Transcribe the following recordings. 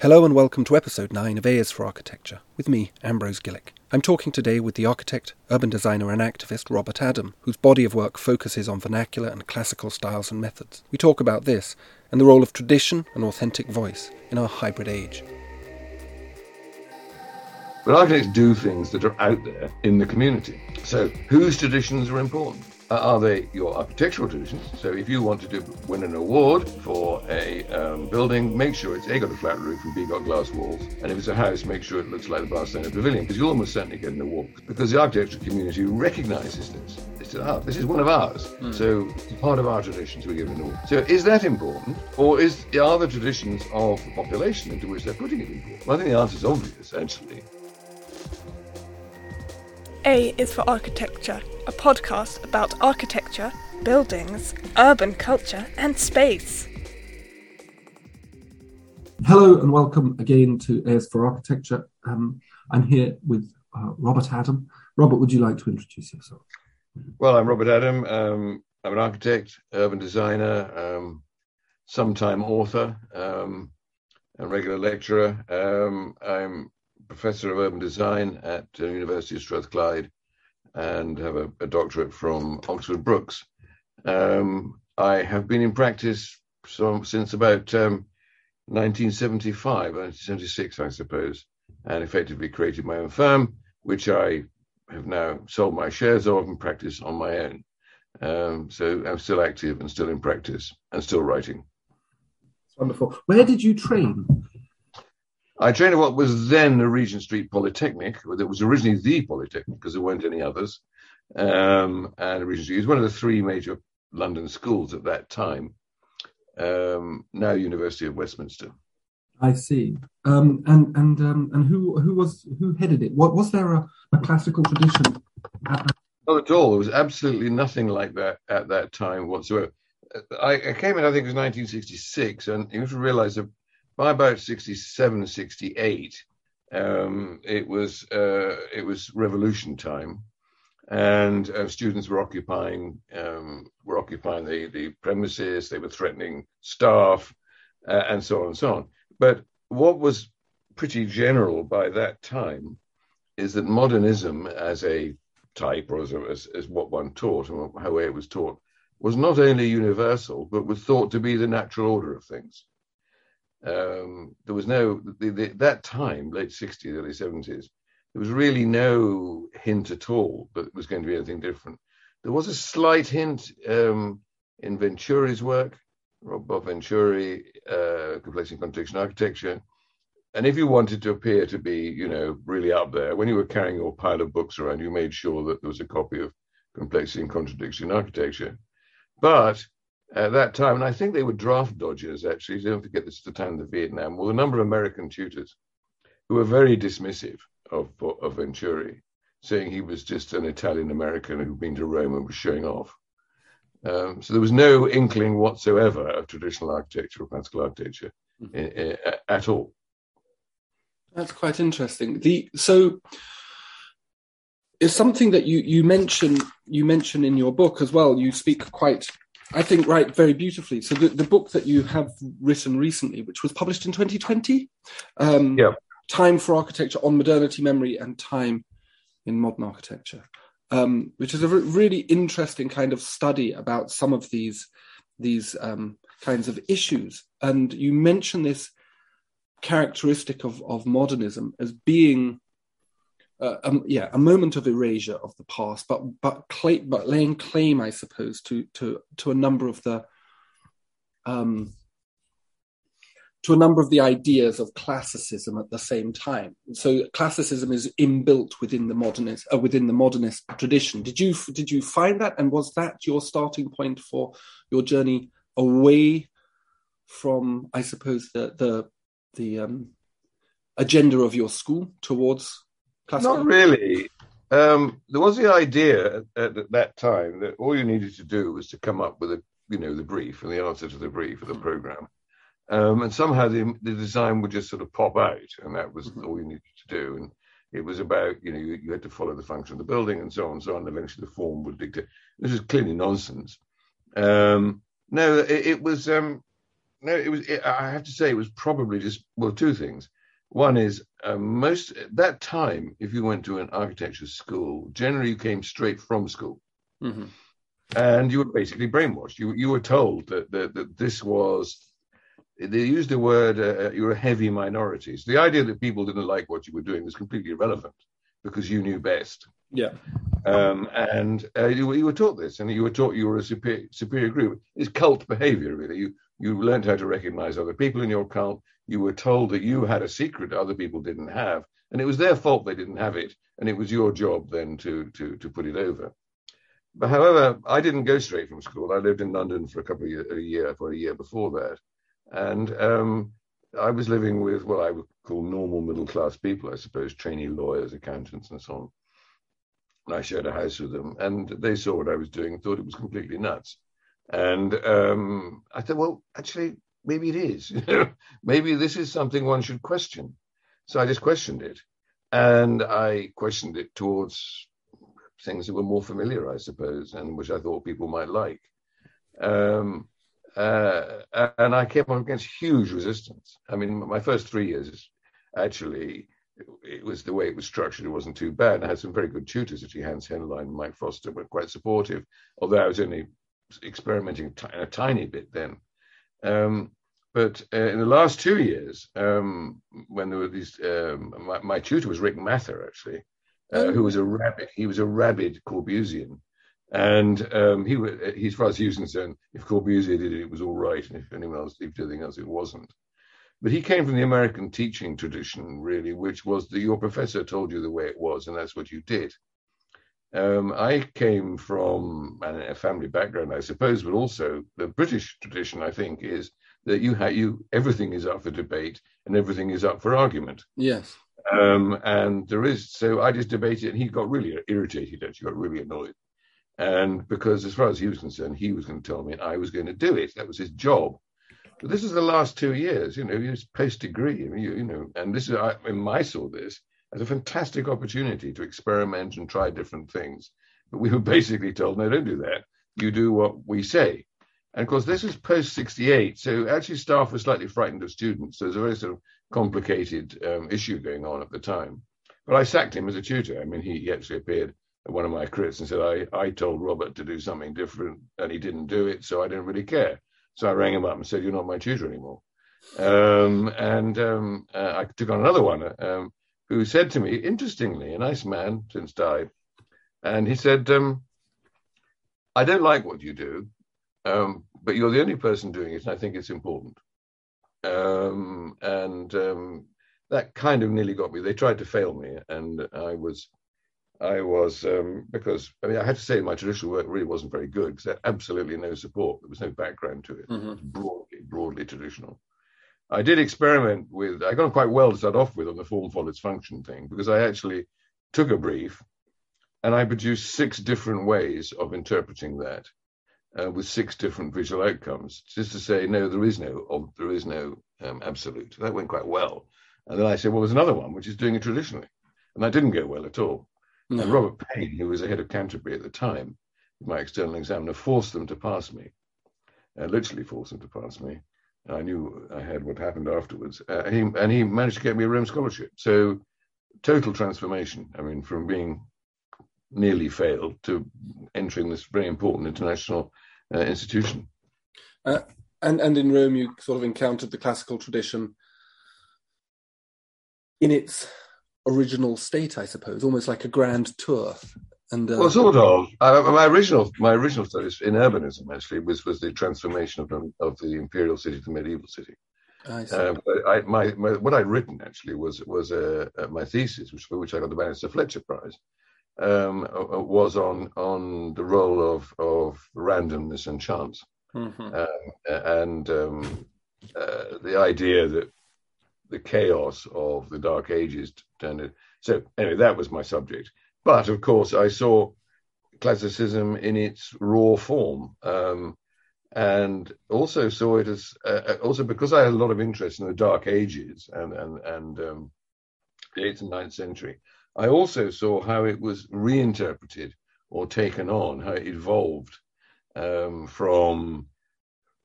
Hello and welcome to episode 9 of A is for Architecture with me, Ambrose Gillick. I'm talking today with the architect, urban designer, and activist Robert Adam, whose body of work focuses on vernacular and classical styles and methods. We talk about this and the role of tradition and authentic voice in our hybrid age. But architects do things that are out there in the community. So, whose traditions are important? Uh, are they your architectural traditions? So if you want to do, win an award for a um, building, make sure it's A, got a flat roof and B, got glass walls. And if it's a house, make sure it looks like the Barcelona Pavilion, because you'll almost certainly get an award. Because the architectural community recognizes this. It's ah, this is one of ours. Mm. So part of our traditions we give an award. So is that important? Or is are the traditions of the population into which they're putting it important? Well, I think the answer is obvious, actually. A is for architecture a podcast about architecture, buildings, urban culture, and space. Hello and welcome again to AS for Architecture. Um, I'm here with uh, Robert Adam. Robert, would you like to introduce yourself? Well, I'm Robert Adam. Um, I'm an architect, urban designer, um, sometime author, um, a regular lecturer. Um, I'm professor of urban design at the University of Strathclyde and have a, a doctorate from Oxford Brookes. Um, I have been in practice so, since about um, 1975, 1976, I suppose, and effectively created my own firm, which I have now sold my shares of and practice on my own. Um, so I'm still active and still in practice and still writing. wonderful. Where did you train? I trained at what was then the Regent Street Polytechnic. It was originally the Polytechnic because there weren't any others. Um, and Regent Street was one of the three major London schools at that time. Um, now University of Westminster. I see. Um, and and um, and who who was who headed it? What was there a, a classical tradition? Not at all. There was absolutely nothing like that at that time whatsoever. I, I came in, I think it was 1966, and you have to realize that by about 67, 68, um, it was uh, it was revolution time, and uh, students were occupying um, were occupying the, the premises. They were threatening staff, uh, and so on and so on. But what was pretty general by that time is that modernism, as a type or as, as, as what one taught and how it was taught, was not only universal but was thought to be the natural order of things um, there was no the, the, that time, late 60s, early 70s. There was really no hint at all that it was going to be anything different. There was a slight hint um, in Venturi's work, Bob Venturi, uh, Complexity Contradiction Architecture. And if you wanted to appear to be, you know, really up there, when you were carrying your pile of books around, you made sure that there was a copy of Complexity and Contradiction Architecture. But at that time, and I think they were draft dodgers actually. Don't forget this is the time of the Vietnam. Well, a number of American tutors who were very dismissive of of Venturi, saying he was just an Italian American who'd been to Rome and was showing off. Um, so there was no inkling whatsoever of traditional architecture or classical architecture mm-hmm. in, in, at all. That's quite interesting. The so it's something that you you mention you mention in your book as well. You speak quite I think right very beautifully. So the, the book that you have written recently, which was published in 2020, um, yeah. Time for Architecture on Modernity, Memory, and Time in Modern Architecture, um, which is a really interesting kind of study about some of these these um, kinds of issues. And you mention this characteristic of, of modernism as being um, yeah, a moment of erasure of the past, but but but laying claim, I suppose, to to to a number of the um, to a number of the ideas of classicism at the same time. So classicism is inbuilt within the modernist uh, within the modernist tradition. Did you did you find that, and was that your starting point for your journey away from, I suppose, the the the um, agenda of your school towards Classical? Not really. Um, there was the idea at, at, that time that all you needed to do was to come up with a, you know, the brief and the answer to the brief of the program, um, and somehow the, the design would just sort of pop out, and that was mm-hmm. all you needed to do. And it was about, you know, you, you, had to follow the function of the building and so on and so on. And eventually, the form would dictate. This is clearly nonsense. Um, no, it, it was um, no, it was. It, I have to say, it was probably just well, two things. One is uh, most that time, if you went to an architecture school, generally you came straight from school, Mm-hmm. and you were basically brainwashed. You you were told that that, that this was. They used the word uh, you were a heavy minority. So the idea that people didn't like what you were doing was completely irrelevant because you knew best. Yeah. Um, and uh, you, you were taught this, and you were taught you were a superior, superior group. It's cult behavior, really. You you learned how to recognize other people in your cult. You were told that you had a secret other people didn't have, and it was their fault they didn't have it, and it was your job then to to to put it over. But however, I didn't go straight from school. I lived in London for a couple of years, a year for a year before that, and um, I was living with what I would call normal middle class people, I suppose, trainee lawyers, accountants, and so on. And I shared a house with them, and they saw what I was doing thought it was completely nuts. And um, I thought, well, actually, maybe it is. maybe this is something one should question. So I just questioned it, and I questioned it towards things that were more familiar, I suppose, and which I thought people might like. Um, uh, and I came up against huge resistance. I mean, my first three years, actually, it was the way it was structured. It wasn't too bad. I had some very good tutors, actually. Hans Haenlein and Mike Foster were quite supportive, although I was only experimenting t- a tiny bit then. Um, but uh, in the last two years, um, when there were these, um, my, my, tutor was Rick Mather, actually, uh, who was a rabid, he was a rabid Corbusian. And um, he was, as far as he was concerned, if Corbusier did it, it was all right. And if anyone else did anything else, it wasn't. But he came from the American teaching tradition, really, which was that your professor told you the way it was, and that's what you did. Um, I came from a family background, I suppose, but also the British tradition, I think, is that you have you everything is up for debate and everything is up for argument. Yes. Um, and there is so I just debated, and he got really irritated. Actually, got really annoyed, and because as far as he was concerned, he was going to tell me, and I was going to do it. That was his job. But this is the last two years, you know, he was post degree, I mean, you, you know, and this is I, mean, I saw this as a fantastic opportunity to experiment and try different things. But we were basically told, no, don't do that. You do what we say. And of course, this was post 68. So actually, staff were slightly frightened of students. So there's a very sort of complicated um, issue going on at the time. But I sacked him as a tutor. I mean, he, he actually appeared at one of my crits and said, I, I told Robert to do something different and he didn't do it. So I didn't really care. So I rang him up and said, You're not my tutor anymore. Um, and um, uh, I took on another one um, who said to me, interestingly, a nice man since died, and he said, um, I don't like what you do, um, but you're the only person doing it, and I think it's important. Um, and um, that kind of nearly got me. They tried to fail me, and I was, I was um, because I mean I had to say my traditional work really wasn't very good because there absolutely no support. There was no background to it. Mhm. It was broadly, broadly traditional. I did experiment with. I got quite well to start off with on the form follows function thing because I actually took a brief and I produced six different ways of interpreting that uh, with six different visual outcomes, just to say no, there is no oh, there is no um, absolute. That went quite well. And then I said, well, there's another one which is doing it traditionally, and that didn't go well at all. No. And Robert Payne, who was the head of Canterbury at the time, my external examiner, forced them to pass me, uh, literally forced them to pass me. I knew I had what happened afterwards. Uh, he, and he managed to get me a Rome scholarship. So total transformation. I mean, from being nearly failed to entering this very important international uh, institution. And and in Rome, you sort of encountered the classical tradition in its original state, I suppose, almost like a grand tour. And uh, Well, sort of. Uh, my original, my original studies in urbanism actually was was the transformation of the, of the imperial city to the medieval city. I see. Uh, I, my, my, what I'd written actually was was uh, uh, my thesis, which for which I got the Banister Fletcher Prize, um, uh, uh, was on on the role of of randomness and chance, Mhm. um, and um, uh, the idea that the chaos of the Dark Ages turned it. So anyway, that was my subject. But of course, I saw classicism in its raw form. Um, and also saw it as uh, also because I had a lot of interest in the Dark Ages and and and um, the eighth and ninth century. I also saw how it was reinterpreted or taken on, how it evolved um, from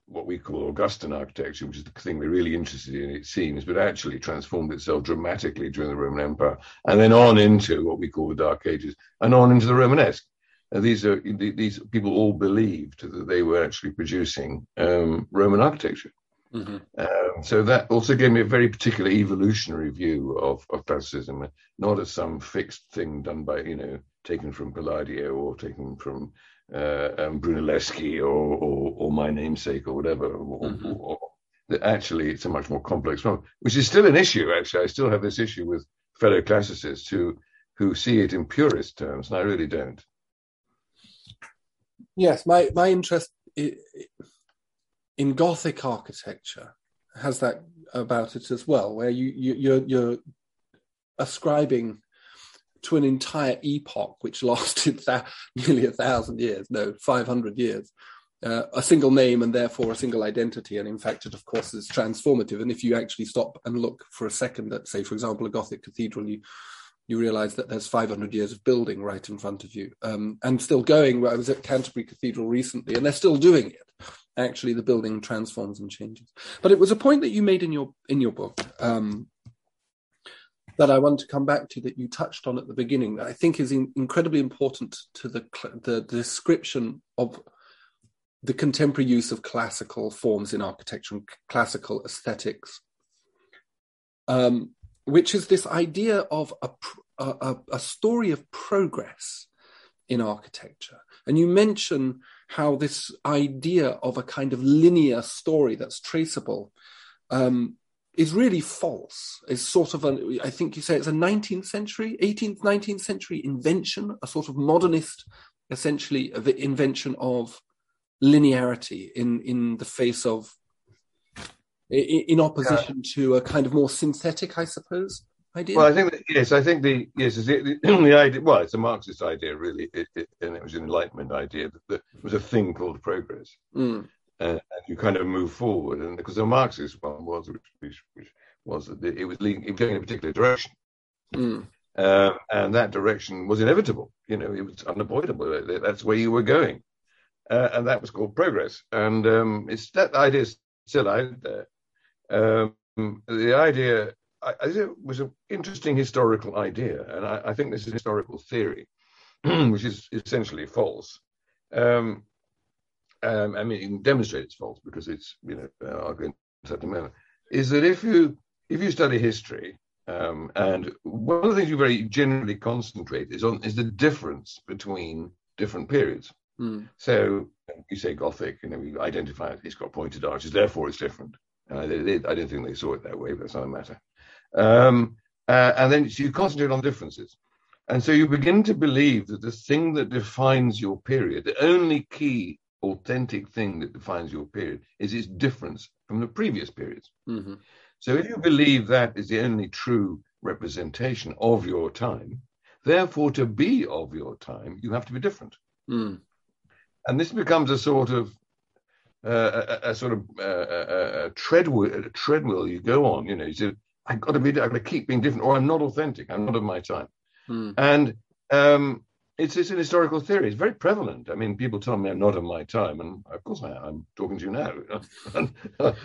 what we call Augustan architecture, which is the thing we're really interested in, it seems, but actually transformed itself dramatically during the Roman Empire, and then on into what we call the Dark Ages, and on into the Romanesque. And these are these people all believed that they were actually producing um, Roman architecture. Mm-hmm. Um, so that also gave me a very particular evolutionary view of, of classicism, not as some fixed thing done by you know taken from Palladio or taken from uh, um, Brunelleschi or, or, or my namesake or whatever. Or, mm-hmm. or, that actually it's a much more complex problem, which is still an issue. Actually, I still have this issue with fellow classicists who who see it in purist terms, and I really don't. Yes, my my interest in Gothic architecture has that about it as well, where you, you you're, you're ascribing to an entire epoch which lasted th- nearly a thousand years, no, 500 years, uh, a single name and therefore a single identity. And in fact, it of course is transformative. And if you actually stop and look for a second at, say, for example, a Gothic cathedral, you you realize that there's 500 years of building right in front of you um, and still going. I was at Canterbury Cathedral recently, and they're still doing it. Actually, the building transforms and changes. But it was a point that you made in your in your book um, that I want to come back to that you touched on at the beginning that I think is in, incredibly important to the, the, description of the contemporary use of classical forms in architecture and classical aesthetics, um, which is this idea of a, a, a story of progress in architecture. And you mention how this idea of a kind of linear story that's traceable um, is really false. Is sort of a, I think you say it's a 19th century, 18th, 19th century invention, a sort of modernist, essentially, the invention of linearity in in the face of, in opposition yeah. to a kind of more synthetic, I suppose. Idea? Well, I think that, yes, I think the yes, is the, the, idea. Well, it's a Marxist idea, really, it, it, and it was an Enlightenment idea that there was a thing called progress. Mm and, and you kind of move forward. And because the Marxist one was, which, which, which was that it was leading, it was going in a particular direction. Mm. Um, and that direction was inevitable. You know, it was unavoidable. That's where you were going, uh, and that was called progress. And um, it's that idea is still out there. Um, the idea I, I it was an interesting historical idea, and I, I think this is historical theory, which is essentially false. Um, um, I mean, you can demonstrate it's false because it's, you know, uh, I'll go into that in a is that if you if you study history, um, and one of the things you very generally concentrate is on is the difference between different periods. Mm. So you say Gothic, you know, we identify it, it's got pointed arches, therefore it's different. And I, they, I don't think they saw it that way, but that's not a matter. Um, uh, and then so you concentrate on differences. And so you begin to believe that the thing that defines your period, the only key authentic thing that defines your period is its difference from the previous periods. Mm-hmm. So if you believe that is the only true representation of your time, therefore to be of your time, you have to be different. Mm. And this becomes a sort of uh, a, a, sort of uh, a, a, treadmill, a treadmill you go on. You know, you say, "I've got to be, I've got to keep being different, or I'm not authentic. I'm not of my time." Mm. And um, it's, it's an historical theory. It's very prevalent. I mean, people tell me I'm not of my time, and of course I am. I'm talking to you now. and,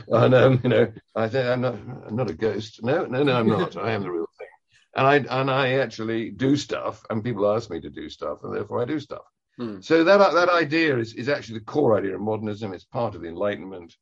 and um, you know, I think I'm not, I'm not a ghost. No, no, no, I'm not. I am the real thing. And I and I actually do stuff, and people ask me to do stuff, and therefore I do stuff. Hmm. So that that idea is is actually the core idea of modernism. It's part of the Enlightenment.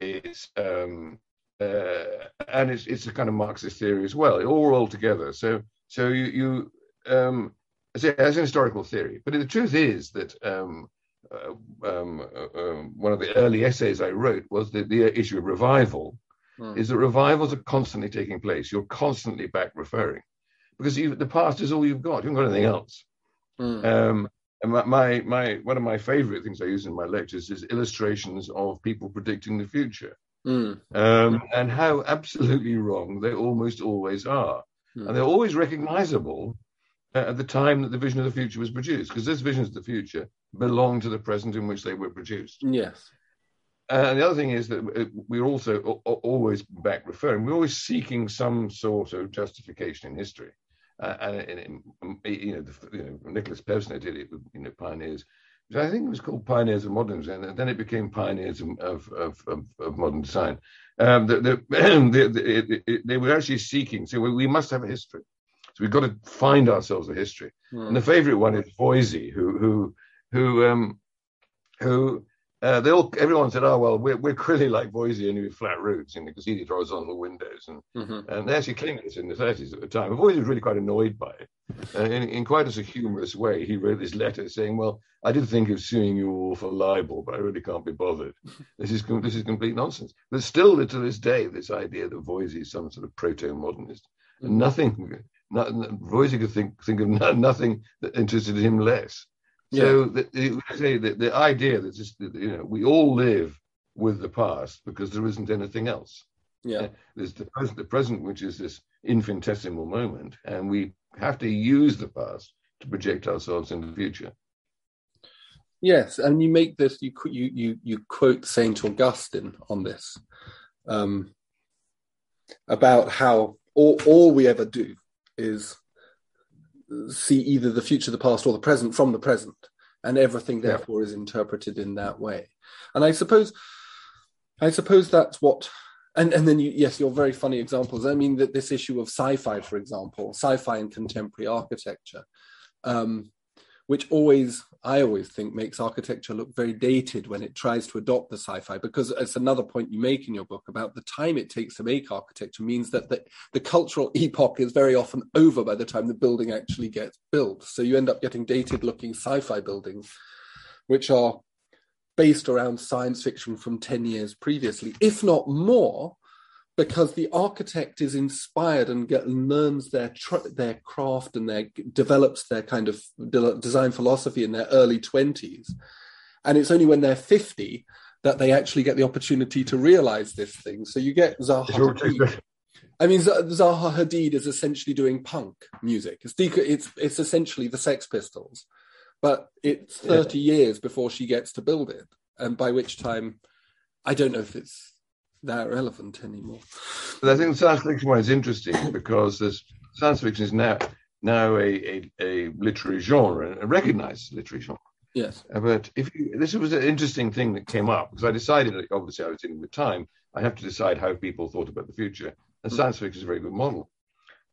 It's um, uh, and it's it's a kind of Marxist theory as well. It all rolled together. So so you you um, as, an historical theory. But the truth is that um, uh, um, uh, um, one of the early essays I wrote was that the issue of revival hmm. is that revivals are constantly taking place. You're constantly back referring because you, the past is all you've got. You haven't got anything else. Hmm. Um, and my, my, my, one of my favorite things I use in my lectures is illustrations of people predicting the future. Mm. Um, and how absolutely wrong they almost always are. Mm. And they're always recognizable at the time that the vision of the future was produced, because this vision of the future belonged to the present in which they were produced. Yes. And the other thing is that we're also always back referring, we're always seeking some sort of justification in history. Uh, and, and, you know, the, you know, Nikolaus Pevsner did it with you know pioneers which I think it was called Pioneers of Modernism, and then it became Pioneers of, of, of, of Modern Design. Um, the, the, the, the, they were actually seeking, so we, we, must have a history. So we've got to find ourselves a history. Mm. And the favorite one is Voysey, who, who, who, um, who uh, they all, everyone said, "Oh well, we're we're clearly like Voysey only with flat roofs, you know, because he did horizontal windows." And mm-hmm. and they actually claimed this in the 30s at the time. Voysey was really quite annoyed by it, uh, in, in quite a humorous way. He wrote this letter saying, "Well, I did think of suing you all for libel, but I really can't be bothered. This is this is complete nonsense." But still, to this day, this idea that Voysey is some sort of proto-modernist, mm-hmm. nothing, not, could think think of nothing that interested him less. So the, the, the, the idea that just, you know we all live with the past because there isn't anything else. Yeah, uh, there's the present, the present, which is this infinitesimal moment, and we have to use the past to project ourselves in the future. Yes, and you make this. You you you you quote Saint Augustine on this um, about how all all we ever do is see either the future, the past, or the present from the present, and everything therefore yeah. is interpreted in that way. And I suppose, I suppose that's what. And and then you, yes, your very funny examples. I mean that this issue of sci-fi, for example, sci-fi and contemporary architecture. Um, which always I always think makes architecture look very dated when it tries to adopt the sci-fi, because it's another point you make in your book about the time it takes to make architecture means that the, the cultural epoch is very often over by the time the building actually gets built. So you end up getting dated looking sci-fi buildings, which are based around science fiction from 10 years previously, if not more, because the architect is inspired and get, learns their tr- their craft and their develops their kind of de- design philosophy in their early 20s and it's only when they're 50 that they actually get the opportunity to realize this thing. So you get zaha hadid. i mean zaha hadid is essentially doing punk music. It's, it's it's essentially the sex pistols but it's 30 yeah. years before she gets to build it. And by which time i don't know if it's that relevant anymore. But I think science fiction one is interesting because there's, science fiction is now now a, a, a literary genre, a recognized literary genre. Yes. Uh, but if you, this was an interesting thing that came up because I decided, obviously, I was dealing with time. I have to decide how people thought about the future, and mm. science fiction is a very good model.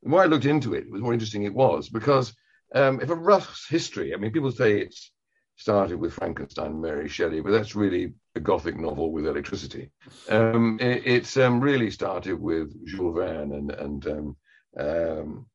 The more I looked into it, the more interesting it was because um, if a rough history, I mean, people say it's started with Frankenstein, Mary Shelley, but that's really a Gothic novel with electricity. Um, it, it's um, really started with Jules Verne and and um, um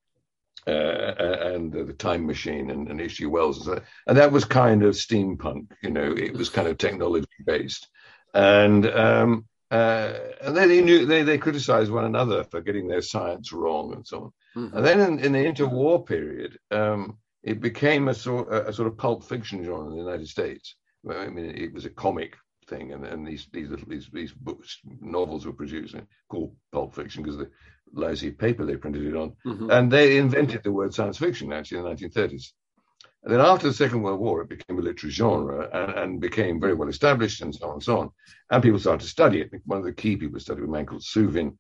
uh, and the Time Machine and, and H.G. Wells, and that was kind of steampunk. You know, it was kind of technology based, and um, uh, and then they knew they they criticized one another for getting their science wrong and so on. Mm-hmm. And then in, in, the interwar period, um, it became a sort a, sort of pulp fiction genre in the United States. I mean, it was a comic thing, and, and these these little these these books novels were produced called pulp fiction because the lousy paper they printed it on, mm-hmm. and they invented the word science fiction actually in the 1930s. And then after the Second World War, it became a literary genre and, and, became very well established and so on and so on. And people started to study it. One of the key people studied was a man called Suvin.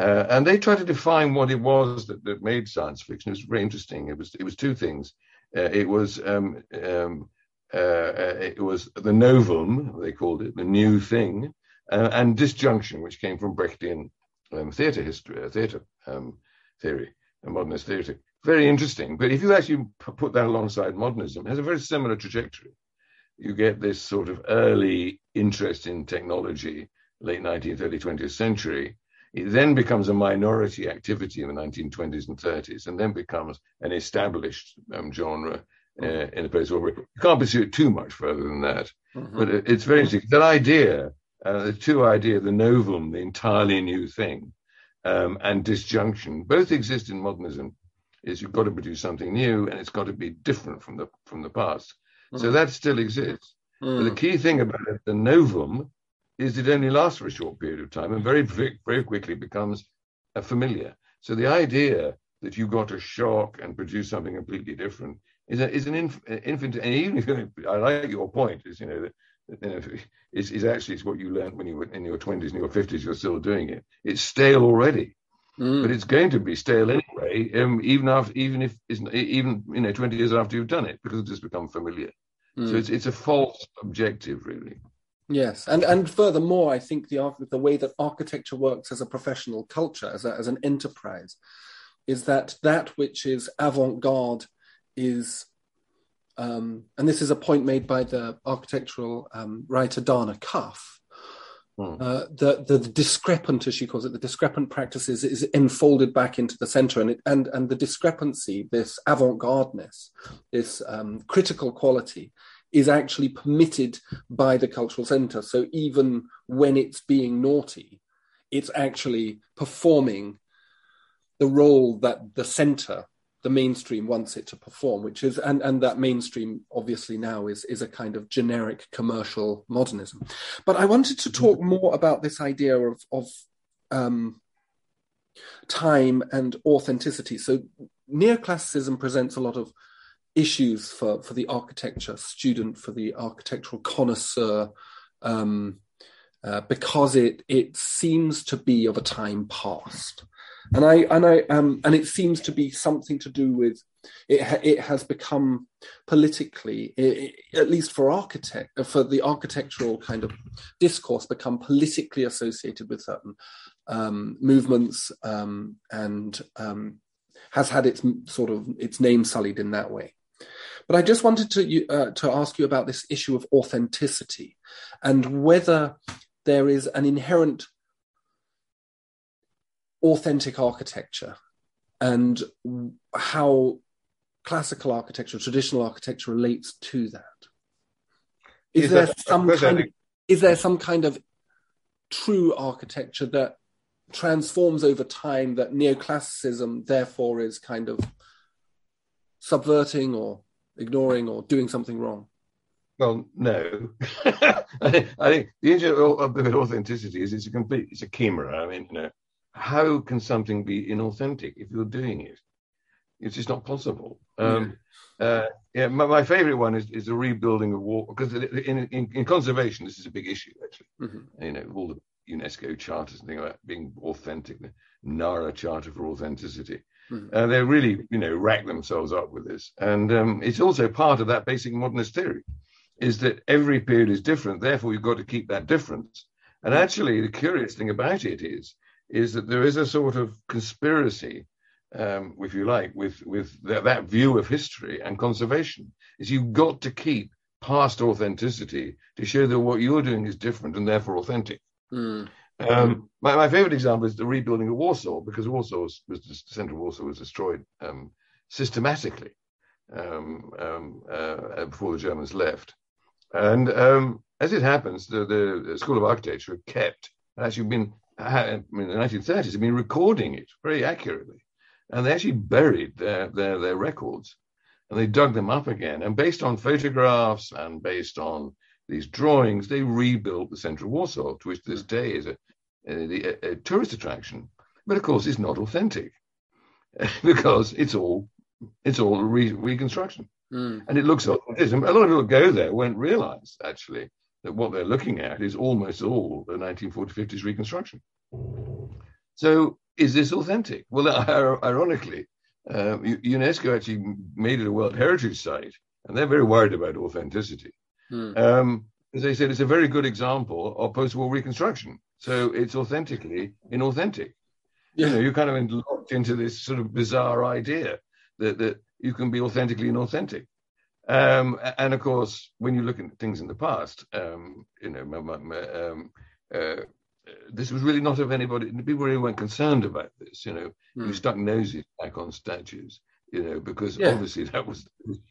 Uh, and they tried to define what it was that, that made science fiction. It was very interesting. It was it was two things. Uh, it was um, um, uh, uh, it was the novum, they called it, the new thing, uh, and disjunction, which came from Brechtian um, theatre history, theatre um, theory, modernist theatre. Very interesting. But if you actually put that alongside modernism, it has a very similar trajectory. You get this sort of early interest in technology, late 19th, early 20th century. It then becomes a minority activity in the 1920s and 30s, and then becomes an established um, genre uh, in a place where you can't pursue it too much further than that. Mm-hmm. But it, it's very interesting. That idea, uh, the two idea, the novum, the entirely new thing, um, and disjunction, both exist in modernism. Is you've got to produce something new, and it's got to be different from the from the past. Mm-hmm. So that still exists. But the mm. key thing about it, the novum is it only lasts for a short period of time and very very quickly becomes a familiar. So the idea that you've got to shock and produce something completely different is, a, is an inf, infant, and even if I like your point, is you know that you know, is, is actually it's what you learned when you were in your 20s and your 50s, you're still doing it. It's stale already, mm. but it's going to be stale anyway, um, even after, even if even you know 20 years after you've done it, because it's just become familiar. So it's it's a false objective, really. Yes, and and furthermore, I think the the way that architecture works as a professional culture, as a, as an enterprise, is that that which is avant-garde is, um, and this is a point made by the architectural um, writer Dana Cuff. Hmm. Uh, the, the discrepant, as she calls it, the discrepant practices is enfolded back into the center, and it, and and the discrepancy, this avant-gardeness, this um, critical quality, is actually permitted by the cultural center. So even when it's being naughty, it's actually performing the role that the center, the mainstream wants it to perform, which is and, and that mainstream obviously now is is a kind of generic commercial modernism. But I wanted to talk more about this idea of of um, time and authenticity. So neoclassicism presents a lot of issues for, for the architecture student, for the architectural connoisseur, um, uh, because it it seems to be of a time past, and I and I um, and it seems to be something to do with it. Ha- it has become politically, i i at least for architect for the architectural kind of discourse, become politically associated with certain um, movements um, and um, has had its sort of its name sullied in that way. But I just wanted to uh, to ask you about this issue of authenticity and whether there is an inherent authentic architecture and how classical architecture, traditional architecture relates to that. Is, Is there that- some of course I kind of, is there some kind of true architecture that transforms over time that neoclassicism therefore is kind of subverting or ignoring or doing something wrong? Well, no. I think I think the issue of authenticity is it's a complete, it's a chimera. I mean, you know, how can something be inauthentic if you're doing it? It's just not possible. Um, uh, yeah, my, my favorite one is, is the rebuilding of war because in, in, in conservation this is a big issue actually. Mhm. You know, all the UNESCO charters and things about being authentic, the NARA Charter for Authenticity. Mhm. Uh, they really, you know, rack themselves up with this, and um, it's also part of that basic modernist theory, is that every period is different. Therefore, you've got to keep that difference. And actually, the curious thing about it is, is that there is a sort of conspiracy, um, if you like, with with that, that view of history and conservation. Is you've got to keep past authenticity to show that what you're doing is different and therefore authentic. Mm. Um, my, my favorite example is the rebuilding of Warsaw, because Warsaw was, was the center of Warsaw was destroyed um, systematically um, um, uh, before the Germans left. And um, as it happens, the, the School of Architecture kept, actually been, in the 1930s, had been recording it very accurately. And they actually buried their, their, their records and they dug them up again. And based on photographs and based on these drawings, they rebuilt the center of Warsaw, to which this day is a, a, a tourist attraction. But of course, it's not authentic because it's all it's all re- reconstruction, Mm. and it looks like it. A lot of people go there won't realise actually that what they're looking at is almost all the 1940s, 50s reconstruction. So, is this authentic? Well, ironically, uh, UNESCO actually made it a World Heritage Site, and they're very worried about authenticity. Mm. Um, as they said, it's a very good example of post-war reconstruction. So it's authentically inauthentic. You know, you're kind of locked into this sort of bizarre idea that, that you can be authentically inauthentic. Um, and of course, when you look at things in the past, um, you know, my, my, my, um, uh, this was really not of anybody. People really weren't concerned about this. You know, you Mm. stuck noses back on statues. You know, because Yeah. obviously that was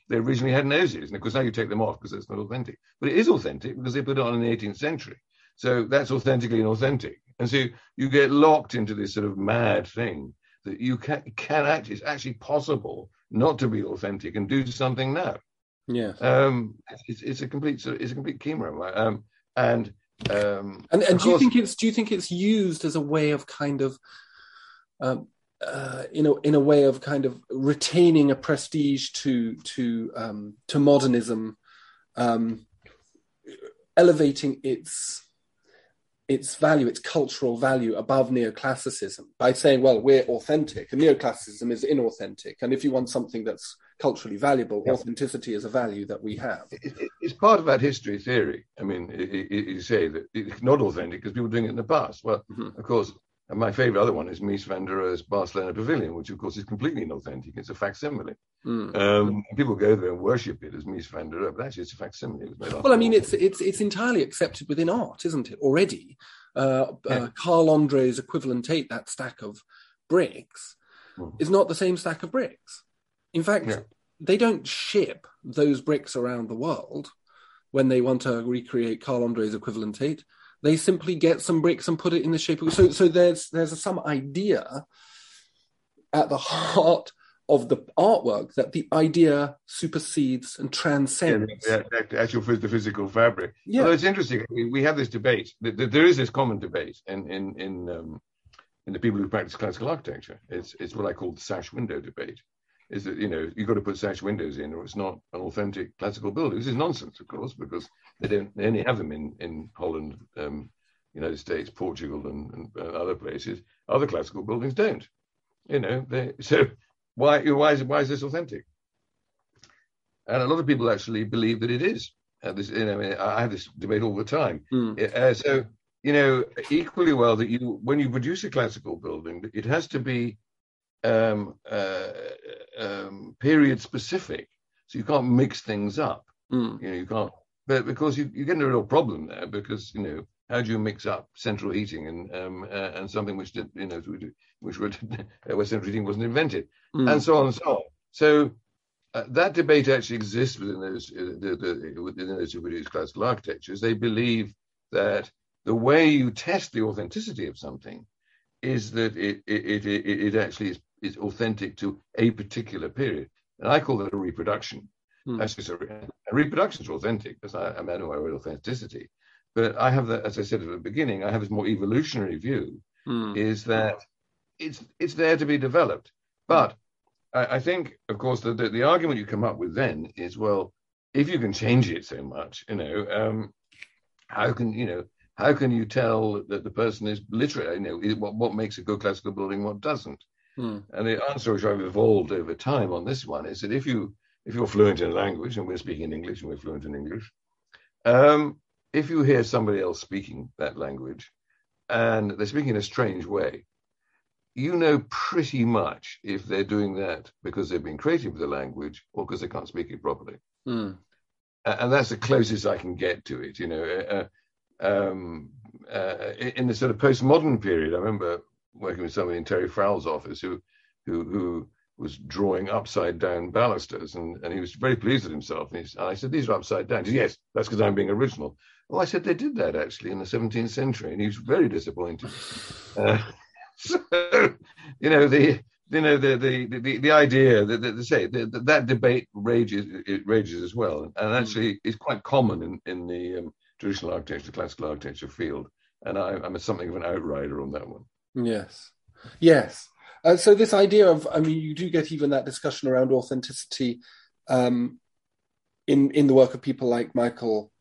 they originally had noses, and of course now you take them off because that's not authentic. But it is authentic because they put it on in the 18th century. So that's authentically inauthentic. And so you get locked into this sort of mad thing that you can, can actually, it's actually possible not to be authentic and do something now. Yeah. Um, it's, it's a complete, it's a complete chimera. right? Um, and, um, And, and do you think it's do you think it's used as a way of kind of um, uh, in a in a way of kind of retaining a prestige to to um, to modernism, um, elevating its its value, its cultural value above neoclassicism by saying, well, we're authentic and neoclassicism is inauthentic. And if you want something that's culturally valuable, yeah. authenticity is a value that we have. It, it's part of that history theory. I mean, it, it, you say that it's not authentic because people were doing it in the past. Well, mm-hmm. of course, my favorite other one is Mies van der Rohe's Barcelona Pavilion, which of course is completely inauthentic. It's a facsimile. Mm. Um, people go there and worship it as Mies van der Rohe, but actually it's a facsimile. It well, I mean, it's it's it's entirely accepted within art, isn't it? Already, uh, yeah. uh, Carl Andre's equivalent eight, that stack of bricks, mm. is not the same stack of bricks. In fact, yeah. they don't ship those bricks around the world when they want to recreate Carl Andre's equivalent eight they simply get some bricks and put it in the shape of so so there's there's some idea at the heart of the artwork that the idea supersedes and transcends. Yeah, the actual the physical fabric. Yeah, well, it's interesting. We have this debate. There is this common debate in in in um, in the people who practice classical architecture. It's it's what I call the sash window debate is that you know you've got to put sash windows in, or it's not an authentic classical building. This is nonsense, of course, because they don't they only have them in in Holland, um, United States, Portugal, and, and uh, other places. Other classical buildings don't. You know, they, so why why is why is this authentic? And a lot of people actually believe that it is. Uh, this, you know, I have this debate all the time. Mm. Uh, so you know, equally well that you when you produce a classical building, it has to be um, uh, um, period specific, so you can't mix things up. Mm. You know, you can't, but because you, you get in a real problem there because you know how do you mix up central heating and um, uh, and something which did you know which would where central heating wasn't invented mm. and so on and so on. So uh, that debate actually exists within those uh, the, the, within those who produce classical architectures. They believe that the way you test the authenticity of something is that it it, it, it actually is is authentic to a particular period. And I call that a reproduction. Hmm. That's just a, a reproduction is authentic because I, I'm aware of authenticity. But I have that, as I said at the beginning, I have this more evolutionary view, hmm. is that it's it's there to be developed. But I, I think, of course, the, the, the argument you come up with then is, well, if you can change it so much, you know, um, how can you know how can you tell that the person is literate? You know, what what makes a good classical building, what doesn't? Hmm. And the answer which I've evolved over time on this one is that if you if you're fluent in language, and we're speaking English and we're fluent in English, um, if you hear somebody else speaking that language and they're speaking in a strange way, you know pretty much if they're doing that because they've been creative with the language or because they can't speak it properly. Mm. And that's the closest I can get to it. You know, uh um, uh, in the sort of postmodern period, I remember working with somebody in Terry Farrell's office who who who was drawing upside down balusters, and, and he was very pleased with himself. And, and I said, "These are upside down." He said, "Yes, that's because I'm being original." Well, I said they did that actually in the 17th century, and he was very disappointed. Uh, so, you know the you know the the the, the idea that, that they say that, that debate rages it rages as well, and actually is quite common in in the um, traditional architecture, classical architecture field. And I, I'm something of an outrider on that one. Yes, yes. Uh, so this idea of, I mean, you do get even that discussion around authenticity um, in in the work of people like Michael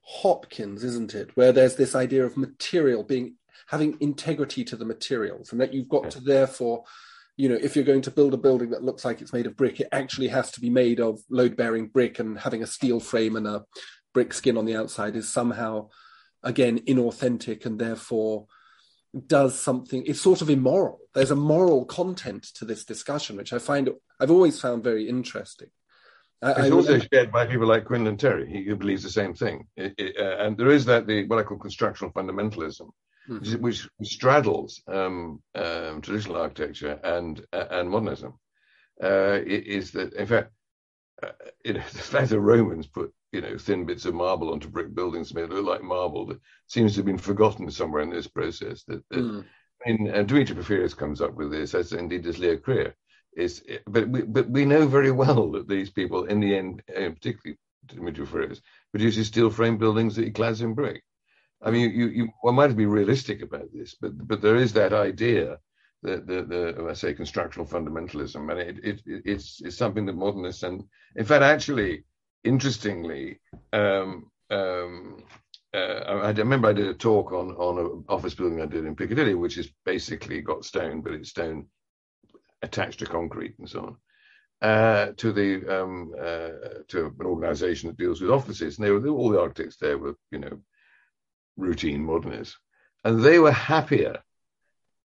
Hopkins, isn't it? Where there's this idea of material being having integrity to the materials, and that you've got to therefore, you know, if you're going to build a building that looks like it's made of brick, it actually has to be made of load-bearing brick, and having a steel frame and a brick skin on the outside is somehow, again, inauthentic, and therefore does something it's sort of immoral there's a moral content to this discussion which i find i've always found very interesting it's I, also shared by people like Quinlan Terry. He, he believes the same thing, it, it, uh, and there is that the what I call constructional fundamentalism, mm-hmm. which, which, straddles um, um, traditional architecture and uh, and modernism. Uh, is that in fact, uh, know, the fact the Romans put you know, thin bits of marble onto brick buildings made look like marble that seems to have been forgotten somewhere in this process. That, that mm. I mean, uh, Dimitri Porphyrios comes up with this, as indeed does Leon Krier. Is, but we, but we know very well that these people, in the end, uh, particularly Dimitri Porphyrios, produces steel frame buildings that he clads in brick. I mean, you, you, one might be realistic about this, but but there is that idea that the, the I say constructional fundamentalism, and it, it it's it's something that modernists and in fact actually interestingly, um, um, uh, I remember I did a talk on on an office building I did in Piccadilly, which is basically got stone, but it's stone attached to concrete and so on. Uh, to the um, uh, to an organisation that deals with offices, and they were all the architects there were you know routine modernists, and they were happier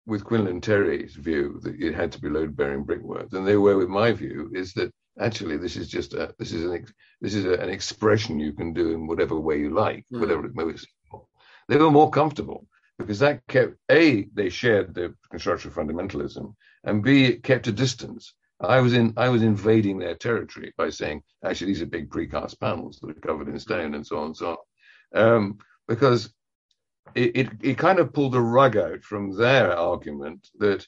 with Quinlan Terry's view that it had to be load bearing brickwork than they were with my view is that actually this is just a this is an this is a, an expression you can do in whatever way you like, mm. whatever it may be. They were more comfortable because that kept a they shared the construction fundamentalism, and b it kept a distance. I was in I was invading their territory by saying actually these are big precast panels that are covered in stone and so on and so on, um, because it, it it kind of pulled a rug out from their argument that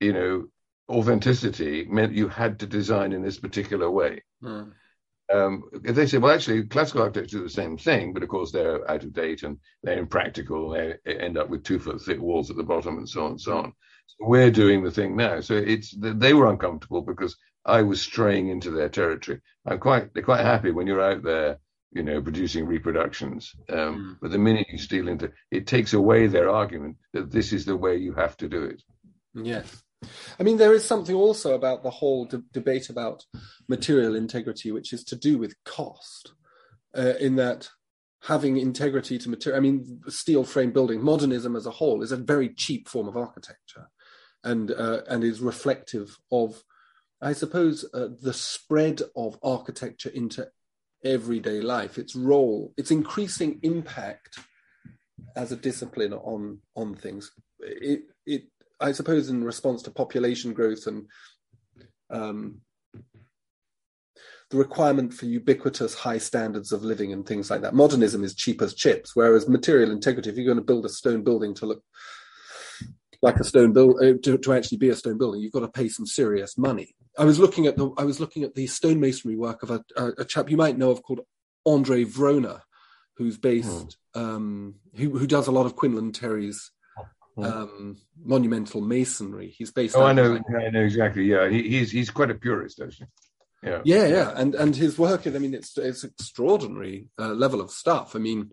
you know authenticity meant you had to design in this particular way. Mm. Um, they say, well, actually, classical architecture is the same thing, but of course they're out of date and they're impractical. They end up with two foot thick walls at the bottom and so on and so on. So we're doing the thing now. So it's they were uncomfortable because I was straying into their territory. I'm quite they're quite happy when you're out there, you know, producing reproductions. Um, mm. But the minute you steal into, it takes away their argument that this is the way you have to do it. Yes. I mean, there is something also about the whole de- debate about material integrity, which is to do with cost, uh, in that having integrity to material, I mean, steel frame building, modernism as a whole is a very cheap form of architecture and, uh, and is reflective of, I suppose, uh, the spread of architecture into everyday life, its role, its increasing impact as a discipline on, on things. It, it I suppose in response to population growth and um, the requirement for ubiquitous high standards of living and things like that. Modernism is cheap as chips, whereas material integrity, if you're going to build a stone building to look like a stone build uh, to, to, actually be a stone building, you've got to pay some serious money. I was looking at the I was looking at the stonemasonry work of a, a, a chap you might know of called Andre Vrona, who's based hmm. um, who who does a lot of Quinlan Terry's um, monumental masonry. He's based. Oh, I know. I know exactly. Yeah, he, he's he's quite a purist, actually. Yeah. yeah, yeah, and and his work. I mean, it's it's extraordinary uh, level of stuff. I mean,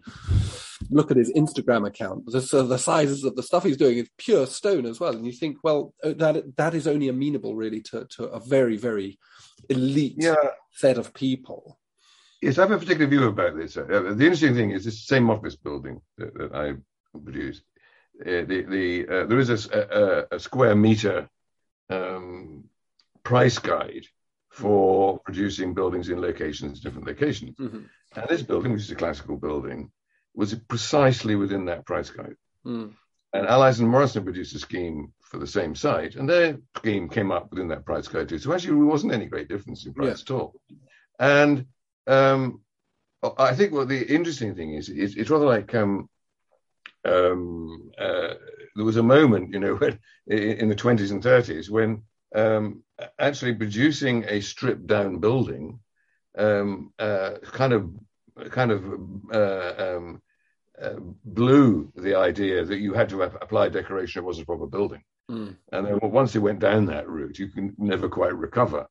look at his Instagram account. The, so the sizes of the stuff he's doing is pure stone as well. And you think, well, uh, that that is only amenable really to to a very very elite yeah. set of people. Yes, I have a particular view about this. Uh, the interesting thing is this same office building that, that I produced uh, the, the uh, there is a, a, a square meter um, price guide for producing buildings in locations, different locations. Mm-hmm. And this building, which is a classical building, was precisely within that price guide. Mm. And Allies and Morrison produced a scheme for the same site, and their scheme came up within that price guide too. So actually, there wasn't any great difference in price yeah. at all. And um, I think what the interesting thing is, is it's rather like um, um, uh, there was a moment, you know, when, in the 20s and 30s when um, actually producing a stripped down building um, uh, kind of kind of uh, um, uh, blew the idea that you had to apply decoration it wasn't a proper building. Mm. And then once it went down that route, you can never quite recover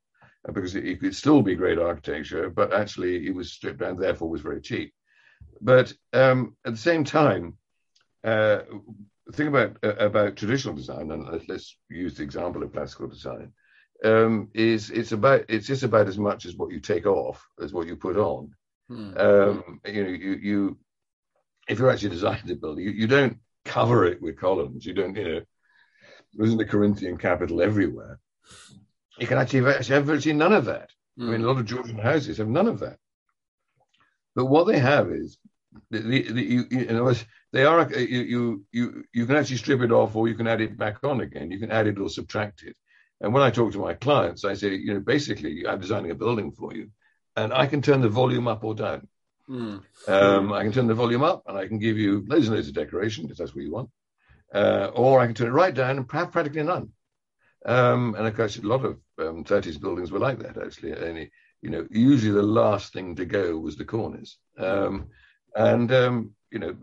uh, because it, it, could still be great architecture, but actually it was stripped down, therefore was very cheap. But um, at the same time, uh, the thing about uh, about traditional design, and let's use the example of classical design, um, is it's about it's just about as much as what you take off as what you put on. Hmm. Um, you know, you you if you're actually designing a building, you, you don't cover it with columns. You don't, you know, there isn't a Corinthian capital everywhere. You can actually have, actually have virtually none of that. I mean, a lot of Georgian houses have none of that. But what they have is the, the, the, you, in other words, they are you, you you you can actually strip it off or you can add it back on again. You can add it or subtract it. And when I talk to my clients, I say, you know, basically, I'm designing a building for you, and I can turn the volume up or down. Mm. Um, I can turn the volume up, and I can give you loads and loads of decoration if that's what you want, uh, or I can turn it right down and have practically none. Um, and of course, a lot of um, 30s buildings were like that actually. Only, you know, usually the last thing to go was the corners. Um, and um, you know,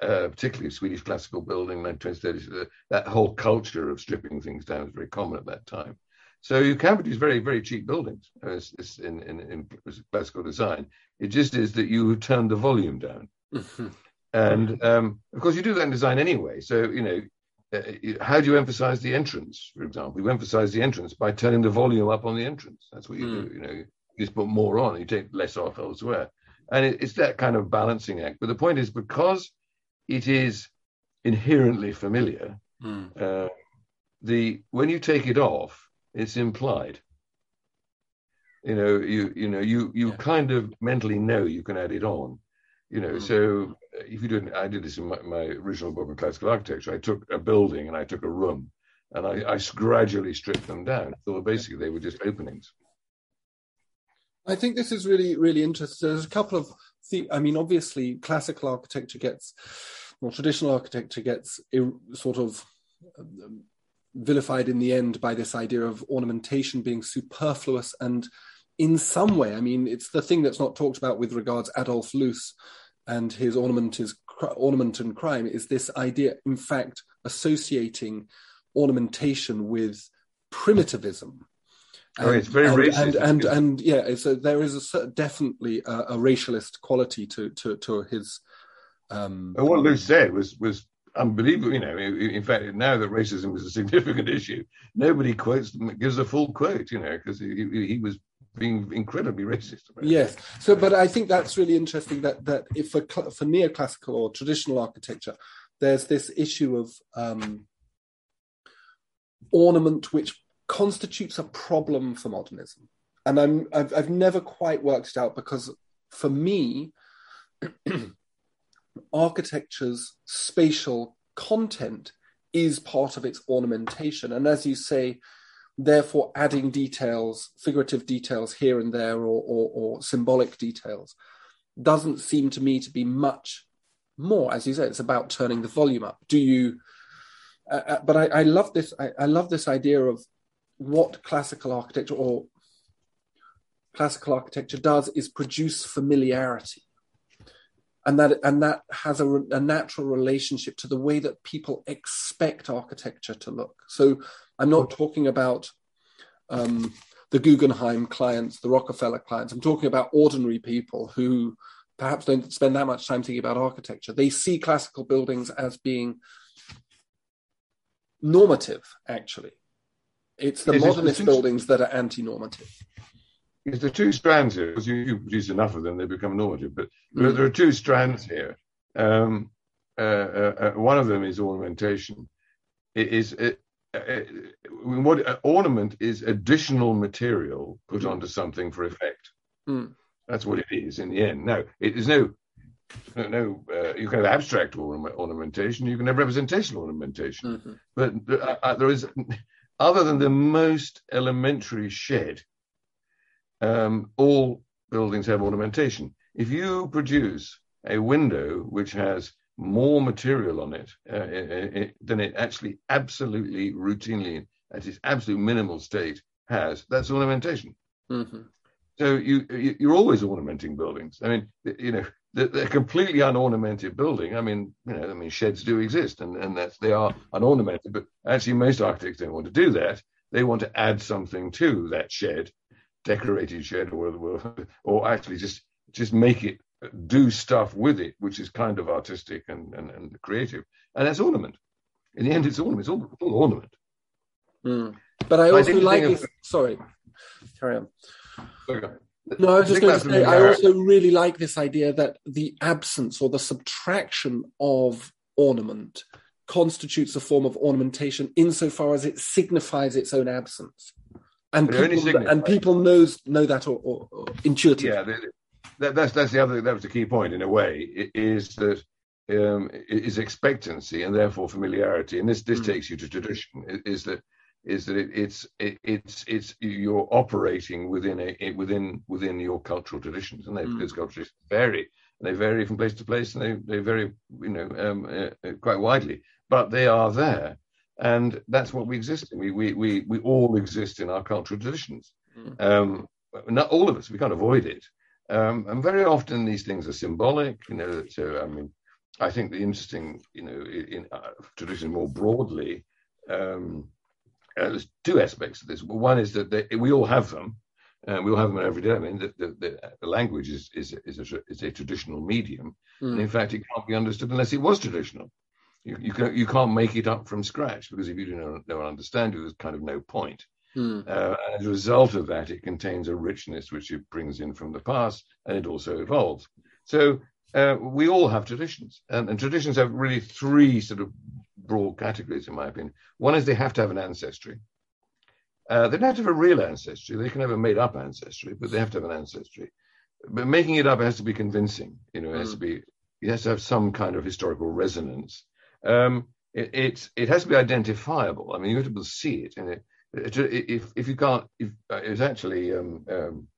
uh, particularly Swedish classical building, 1930s, uh, that whole culture of stripping things down was very common at that time. So you can produce very, very cheap buildings uh, in, in, in, classical design. It just is that you turn the volume down. Mm-hmm. And um, of course, you do that in design anyway. So, you know, uh, how do you emphasize the entrance, for example? You emphasize the entrance by turning the volume up on the entrance. That's what you mm. do. You know, you just put more on, you take less off elsewhere. And it, it's that kind of balancing act. But the point is, because it is inherently familiar, mm. uh, the when you take it off, it's implied. You know, you you know, you you yeah. kind of mentally know you can add it on. You know, mm. so uh, if you didn't, I did this in my, my, original book on classical architecture. I took a building and I took a room, and I, I gradually stripped them down. So basically, they were just openings. I think this is really, really interesting. There's a couple of, the, I mean, obviously, classical architecture gets, or traditional architecture gets sort of um, vilified in the end by this idea of ornamentation being superfluous and in some way, I mean, it's the thing that's not talked about with regards Adolf Loos and his ornament is ornament and crime is this idea, in fact, associating ornamentation with primitivism. And, oh, it's very and, racist. And, and, and, yeah, so there is a definitely a, a, racialist quality to to, to his. Um, what Loos said was was unbelievable. You know, in fact, now that racism is a significant issue, nobody quotes gives a full quote. You know, because he, he was being incredibly racist. yes. So, but I think that's really interesting that that if for for neoclassical or traditional architecture, there's this issue of um, ornament which constitutes a problem for modernism, and I'm I've, I've never quite worked it out because for me. architecture's spatial content is part of its ornamentation. And as you say, therefore adding details, figurative details here and there, or, or, or, symbolic details, doesn't seem to me to be much more. As you say, it's about turning the volume up. Do you? Uh, uh but I, I, love this. I, I love this idea of what classical architecture or classical architecture does is produce familiarity and that and that has a, a, natural relationship to the way that people expect architecture to look. So I'm not talking about um, the Guggenheim clients, the Rockefeller clients. I'm talking about ordinary people who perhaps don't spend that much time thinking about architecture. They see classical buildings as being normative, actually. It's the modernist buildings that are anti-normative is the two strands here because you, you, produce enough of them they become normative but mm. there are two strands here um, uh, uh, uh, one of them is ornamentation it is it, uh, uh, what uh, ornament is additional material put mm. onto something for effect mm. that's what it is in the end now it is no no, you can have abstract ornamentation you can have representational ornamentation mm-hmm. but there is other than the most elementary shed um, all buildings have ornamentation. If you produce a window which has more material on it, uh, it, it than it actually absolutely routinely at its absolute minimal state has, that's ornamentation. Mm-hmm. So you, you are always ornamenting buildings. I mean, you know, the, completely unornamented building. I mean, you know, I mean, sheds do exist, and and that they are unornamented. But actually, most architects don't want to do that. They want to add something to that shed decorated shed or or actually just just make it do stuff with it, which is kind of artistic and, and, and creative. And that's ornament. In the end, it's ornament. It's all, all ornament. Mm. But I also I like. Of, sorry, carry on. Okay. No, I was just going to say, I also really like this idea that the absence or the subtraction of ornament constitutes a form of ornamentation insofar as it signifies its own absence and people, and people knows know that or, or, or intuitively. Yeah, that, that's that's the other. That was the key point in a way. Is that um, is expectancy and therefore familiarity, and this this mm. takes you to tradition. Is that is that it, it's it, it's it's you're operating within a within within your cultural traditions, and they, mm. those cultural traditions vary. And they vary from place to place, and they they vary you know um, uh, quite widely, but they are there and that's what we exist in. We we we, we all exist in our cultural traditions. Mm. Um, not all of us. We can't avoid it. Um, and very often these things are symbolic. You know, so I mean, I think the interesting, you know, in uh, tradition more broadly, um, uh, there's two aspects of this. One is that they, we all have them, and we all have them every day. I mean, the, the, the language is is is a, is a traditional medium, mm. and in fact, it can't be understood unless it was traditional. You you, can, you can't make it up from scratch because if you don't, don't understand it, there's kind of no point. Mm. Uh, as a result of that, it contains a richness which it brings in from the past, and it also evolves. So uh, we all have traditions, and, and, traditions have really three sort of broad categories, in my opinion. One is they have to have an ancestry. Uh, they don't have to have a real ancestry. They can have a made-up ancestry, but they have to have an ancestry. But making it up has to be convincing. You know, it has mm. to be. It has to have some kind of historical resonance. Um, it, it, it has to be identifiable. I mean, you have to be able to see it, and it, if if you can't, if, uh, it's actually um, um,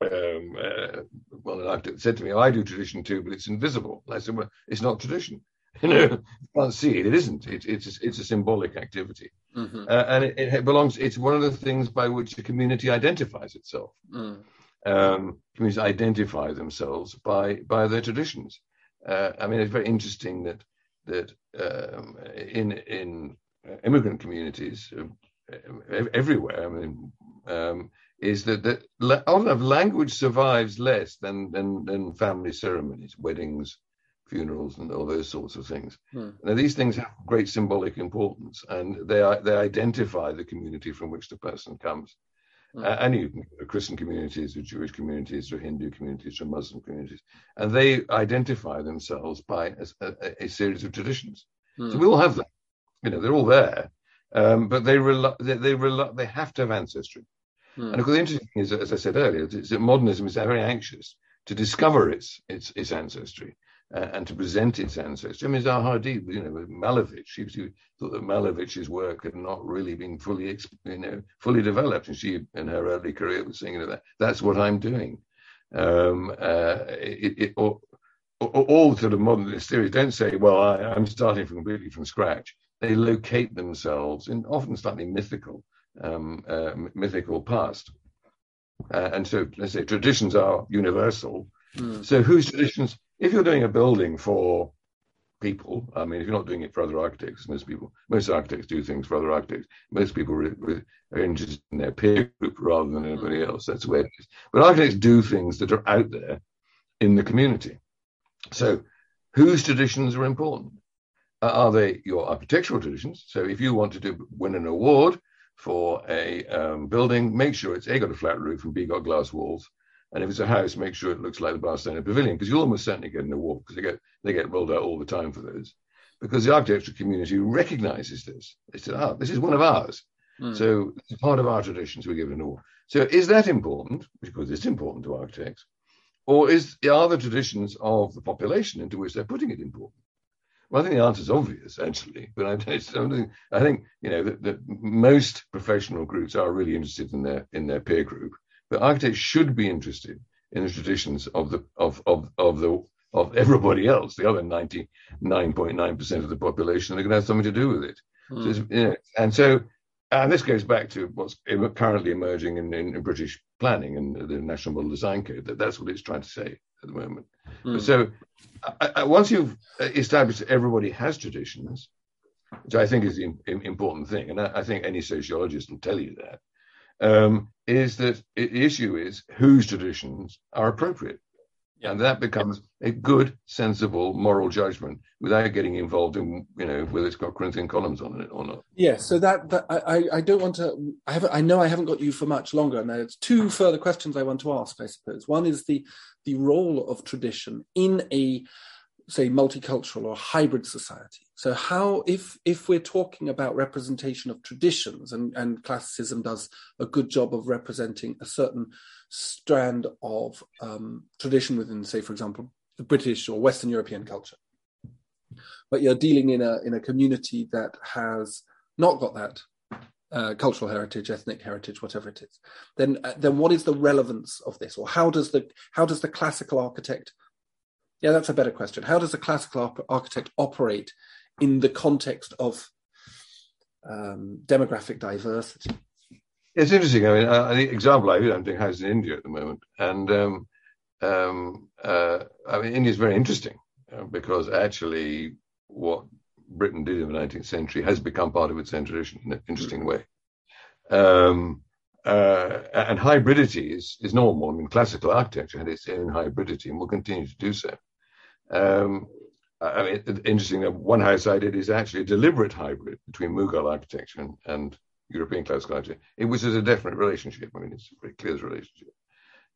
um, uh, well, I've said to me, I do tradition too, but it's invisible. I said, well, it's not tradition. You know, you can't see it. It isn't. It, it's a, it's a symbolic activity, mm-hmm. uh, and it, it, belongs. It's one of the things by which the community identifies itself. Mm. Um, communities identify themselves by by their traditions. Uh, I mean, it's very interesting that that um, in in immigrant communities uh, everywhere. I mean, um, is that that often language survives less than than than family ceremonies, weddings, funerals, and all those sorts of things. Hmm. Now, these things have great symbolic importance, and they are, they identify the community from which the person comes. Hmm. Uh, and you Christian communities, or Jewish communities, or Hindu communities, or Muslim communities, and they identify themselves by a, a, a series of traditions. Hmm. So we all have them. You know, they're all there, um, but they, rel- they, they, rel- they have to have ancestry. Hmm. And of course, the interesting thing is, as I said earlier, is that modernism is very anxious to discover its its, its ancestry uh, and to present its ancestry. I mean, Zaha Hadid, you know, with Malevich, she, she, thought that Malevich's work had not really been fully, you know, fully developed, and she, in her early career, was saying, you know, that that's what I'm doing. Um, uh, it, it, or, all sort of modernist theories don't say, well, I, am starting from completely from scratch. They locate themselves in often slightly mythical um, uh, mythical past. Uh, and so, let's say traditions are universal. Mm. So, whose traditions? If you're doing a building for people, I mean, if you're not doing it for other architects, most people, most architects do things for other architects. Most people are interested in their peer group rather than anybody else. That's the way it is. But architects do things that are out there in the community. So, whose traditions are important? Uh, are they your architectural traditions? So, if you want to do, win an award, for a um, building, make sure it's A, got a flat roof and B, got glass walls. And if it's a house, make sure it looks like the Barcelona Pavilion, because you'll almost certainly get an award because they get they get rolled out all the time for those. Because the architectural community recognizes this. They said, ah, this is one of ours. Mm. So it's part of our traditions, we give it an award. So is that important? Because it's important to architects. Or is are the traditions of the population into which they're putting it important? Well, I think the answer is obvious, actually. But I, I think you know that, that, most professional groups are really interested in their in their peer group. But architects should be interested in the traditions of the of of of the of everybody else, the other ninety nine point nine percent of the population. They're going to have something to do with it. Mm. So, you know, and so, and this goes back to what's currently emerging in, in, in British planning and the National Model Design Code. That that's what it's trying to say at the moment. Mm. So I, I, once you've established that everybody has traditions, which I think is the important thing, and I, I, think any sociologist will tell you that, um, is that the issue is whose traditions are appropriate. Yeah. And that becomes a good, sensible moral judgment without getting involved in, you know, whether it's got Corinthian columns on it or not. Yeah. So that, that I, I don't want to. I have I know I haven't got you for much longer, and there's two further questions I want to ask. I suppose one is the the role of tradition in a say multicultural or hybrid society. So how if if we're talking about representation of traditions and and classicism does a good job of representing a certain strand of um, tradition within say for example the british or western european culture. But you're dealing in a in a community that has not got that uh, cultural heritage, ethnic heritage, whatever it is, then uh, then what is the relevance of this, or how does the how does the classical architect yeah, that's a better question. How does a classical architect operate in the context of um, demographic diversity? It's interesting. I mean, uh, the example I am doing house in India at the moment, and um, um, uh, I mean, India is very interesting uh, because actually, what Britain did in the 19th century has become part of its own tradition in an interesting way. Um, uh, and hybridity is, is normal. I mean, classical architecture had its own hybridity and will continue to do so. Um, I mean, interesting that one house I did is actually a deliberate hybrid between Mughal architecture and, and European classical architecture. It was a definite relationship. I mean, it's a very clear relationship.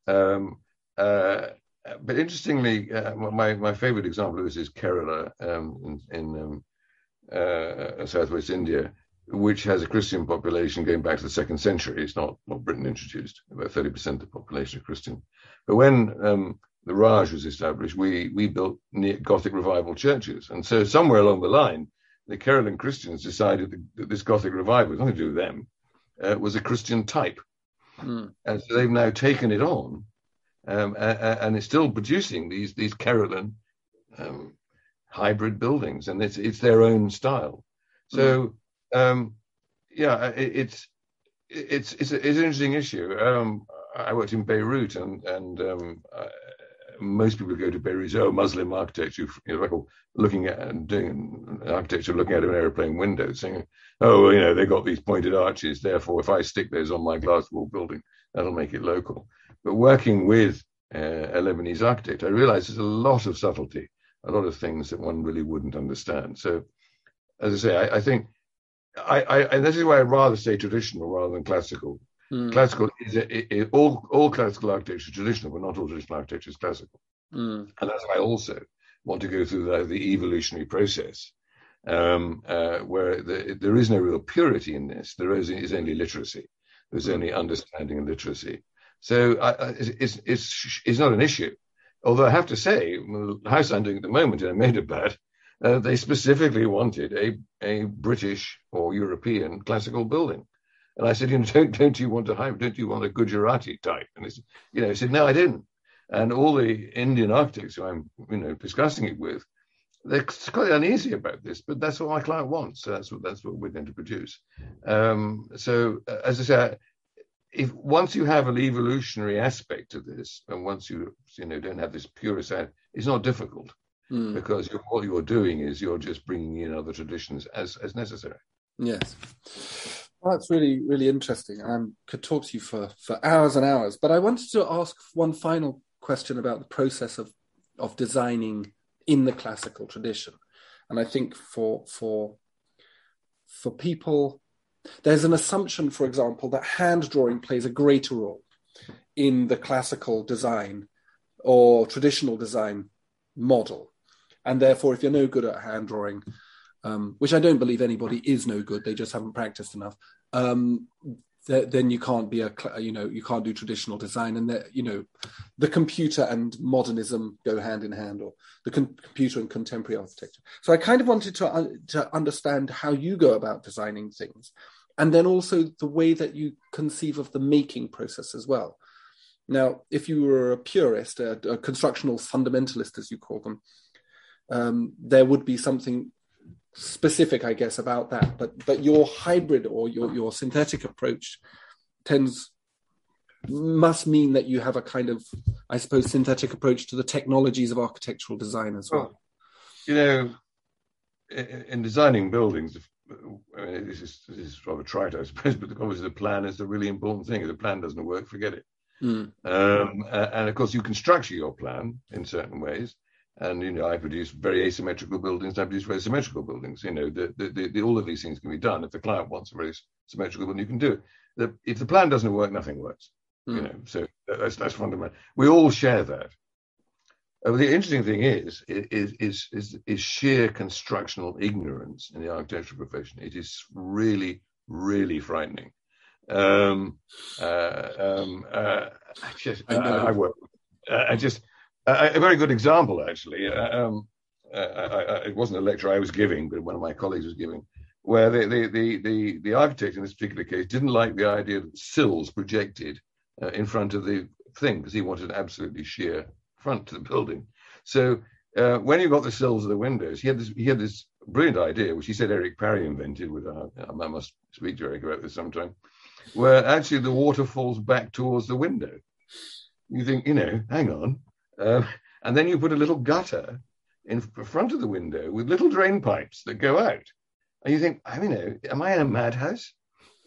Um, uh, but interestingly, uh, my, my favorite example of this is Kerala um, in, in um, uh, southwest India, which has a Christian population going back to the second century. It's not what Britain introduced. About 30% of the population are Christian. But when um, the Raj was established, we, we built Gothic revival churches. And so somewhere along the line, the Kerala Christians decided that this Gothic revival, nothing to do with them, uh, was a Christian type. Mm. And so they've now taken it on um, and it's still producing these these Kerala um, hybrid buildings, and it's it's their own style. So um, yeah, it, it's it's it's, a, it's, an interesting issue. Um, I worked in Beirut, and and um, most people go to Beirut, oh, Muslim architecture, you know, looking at and doing architecture, looking at an aeroplane window, saying, oh, well, you know, they got these pointed arches, therefore, if I stick those on my glass wall building, that'll make it local. But working with uh, a Lebanese architect, I realized there's a lot of subtlety, a lot of things that one really wouldn't understand. So, as I say, I, I think, I, I, and this is why I'd rather say traditional rather than classical. Mm. Classical is a, it, all all classical architecture is traditional, but not all traditional architecture is classical. Mm. And that's why I also want to go through the, the evolutionary process, um, uh, where the, there is no real purity in this. There is, is only literacy. There's mm. only understanding and literacy. So I, it's, it's, it's not an issue. Although I have to say, the house I'm doing at the moment in Ahmedabad, uh, they specifically wanted a, a British or European classical building. And I said, you know, don't, don't you want a don't you want a Gujarati type? And he said, you know, he said, no, I didn't. And all the Indian architects who I'm, you know, discussing it with, they're quite uneasy about this, but that's what my client wants. So that's what that's what we're going to produce. Um, so uh, as I say, if once you have an evolutionary aspect to this, and once you you know don't have this purist side, it's not difficult mm. because you're, all you're doing is you're just bringing in other traditions as as necessary. Yes. Well, that's really really interesting. I could talk to you for for hours and hours, but I wanted to ask one final question about the process of of designing in the classical tradition, and I think for for for people there's an assumption, for example, that hand drawing plays a greater role in the classical design or traditional design model. And therefore, if you're no good at hand drawing, um, which I don't believe anybody is no good, they just haven't practiced enough, um, th- then you can't be a, you know, you can't do traditional design. And that, you know, the computer and modernism go hand in hand, or the computer and contemporary architecture. So I kind of wanted to, uh, to understand how you go about designing things and then also the way that you conceive of the making process as well. Now, if you were a purist, a, a constructional fundamentalist, as you call them, um, there would be something specific, I guess, about that. But but your hybrid or your your synthetic approach tends must mean that you have a kind of, I suppose, synthetic approach to the technologies of architectural design as well. well you know, in, in designing buildings, I mean, this is, this is rather trite, I suppose, but obviously the plan is the really important thing. If the plan doesn't work, forget it. Mm. Um, and of course, you can structure your plan in certain ways. And you know, I produce very asymmetrical buildings. I produce very symmetrical buildings. You know, the, the, the, all of these things can be done. If the client wants a very symmetrical building, you can do it. If the plan doesn't work, nothing works. Mm. You know, so that's that's fundamental. We all share that. Uh, the interesting thing is, is, is, is, is sheer constructional ignorance in the architectural profession. It is really, really frightening. Um, uh, um, uh, I just, I, I, work, uh, I just, a very good example actually. Uh, um, uh, it wasn't a lecture I was giving, but one of my colleagues was giving, where the, the, the, the, the architect in this particular case didn't like the idea that sills projected in front of the thing because he wanted an absolutely sheer front to the building. So uh, when you got the sills of the windows, he had this he had this brilliant idea, which he said Eric Parry invented. Uh, I must speak to Eric about this sometime, where actually the water falls back towards the window. You think, you know, hang on, uh, and then you put a little gutter in front of the window with little drain pipes that go out, and you think, I mean, know, am I in a madhouse?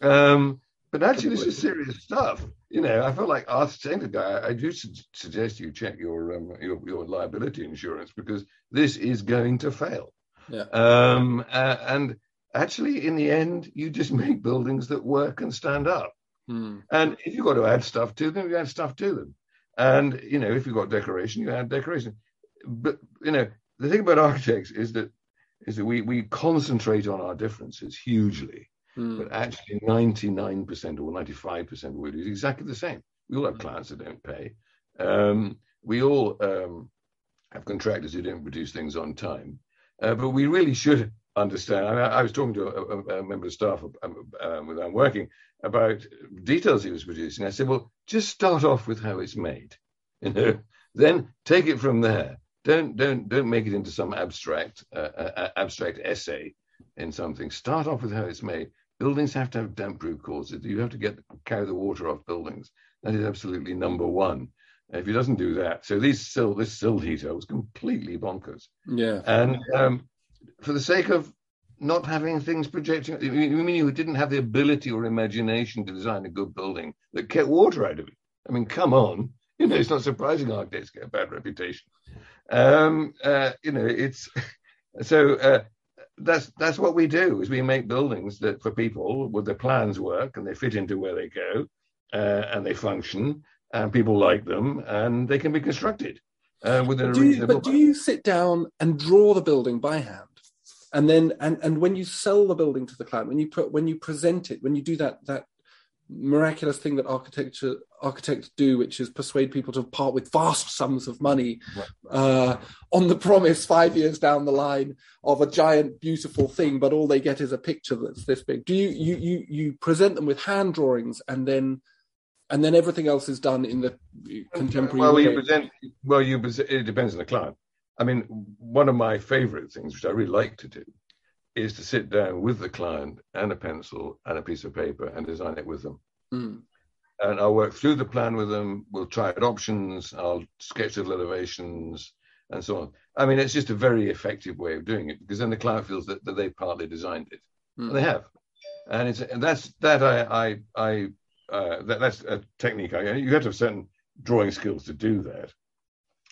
Um, But actually, this is serious stuff. You know, I felt like to the guy, I do su- suggest you check your, um, your your liability insurance because this is going to fail. Yeah. Um, uh, and actually, in the end, you just make buildings that work and stand up. Hmm. And if you've got to add stuff to them, you add stuff to them. And you know, if you've got decoration, you add decoration. But you know, the thing about architects is that is that we we concentrate on our differences hugely, Hmm. but actually 99% or 95% of what we do is exactly the same. We all have Mm. clients that don't pay. Um, we all um, have contractors who don't produce things on time. Uh, but we really should understand. I, mean, I was talking to a, a, member of staff um, um, with I'm working about details he was producing. I said, well, just start off with how it's made, you know, then take it from there. Don't don't don't make it into some abstract uh, uh, abstract essay in something. Start off with how it's made. Buildings have to have damp-proof courses. You have to get carry the water off buildings. That is absolutely number one. If he doesn't do that, so these still this still heater was completely bonkers. Yeah. And um, for the sake of not having things projecting, you mean you didn't have the ability or imagination to design a good building that kept water out of it? I mean, come on. You know, it's not surprising architects get a bad reputation. Um, uh, you know, it's so uh, that's that's what we do is we make buildings that for people with the plans work and they fit into where they go uh, and they function and people like them and they can be constructed uh, within a do you, reasonable. but do you sit down and draw the building by hand and then and and when you sell the building to the client when you put when you present it when you do that that miraculous thing that architecture architects do which is persuade people to part with vast sums of money Right. uh, on the promise five years down the line of a giant beautiful thing but all they get is a picture that's this big do you you you, you present them with hand drawings and then and then everything else is done in the contemporary well, way you present. Well, you present, it depends on the client. I mean, one of my favorite things, which I really like to do, is to sit down with the client and a pencil and a piece of paper and design it with them. Mm. And I'll work through the plan with them. We'll try out options. I'll sketch little elevations and so on. I mean, it's just a very effective way of doing it because then the client feels that, that they've partly designed it, Mm. and they have. And it's and that's that I I I uh, that, that's a technique. I, you have to have certain drawing skills to do that.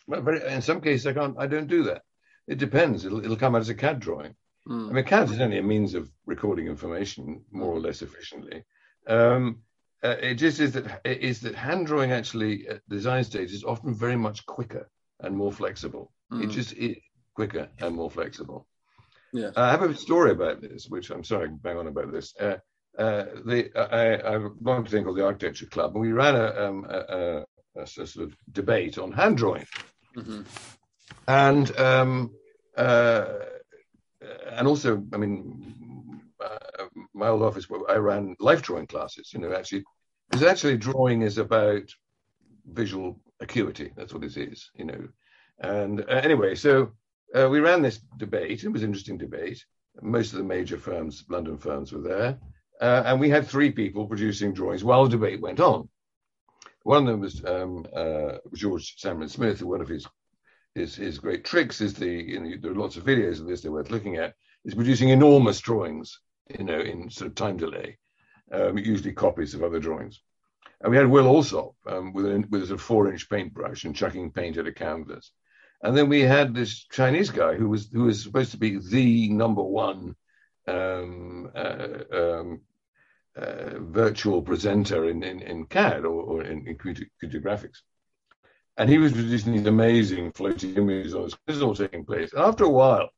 But in some cases, I can't. I don't do that. It depends. It'll, it'll come out as a CAD drawing. Mm. I mean, CAD is only a means of recording information more or less efficiently. Um, uh, it just is that it is that hand drawing actually at design stage is often very much quicker and more flexible. It Mm. just is quicker and more flexible. Yeah. I have a story about this, which I'm sorry, bang on about this. Uh, uh, the, I, I belong to a thing called the Architecture Club, and we ran a, um, a, a, a sort of debate on hand drawing. Mhm. And um, uh, and also, I mean, uh, my old office, I ran life drawing classes. You know, actually, because actually drawing is about visual acuity. That's what it is. You know, and uh, anyway, so uh, we ran this debate. It was an interesting debate. Most of the major firms, London firms, were there, uh, and we had three people producing drawings while the debate went on. One of them was um, uh, George Saumarez Smith, who one of his his his great tricks is the you know, there are lots of videos of this they're worth looking at is producing enormous drawings you know in sort of time delay. Um, usually copies of other drawings. And we had Will Alsop um, with a with a sort of four inch paintbrush and chucking paint at a canvas. And then we had this Chinese guy who was who was supposed to be the number one um, uh, um, uh, virtual presenter in, in, in CAD or, or in, in computer, computer graphics and he was producing these amazing floating images on this is all taking place. And after a while,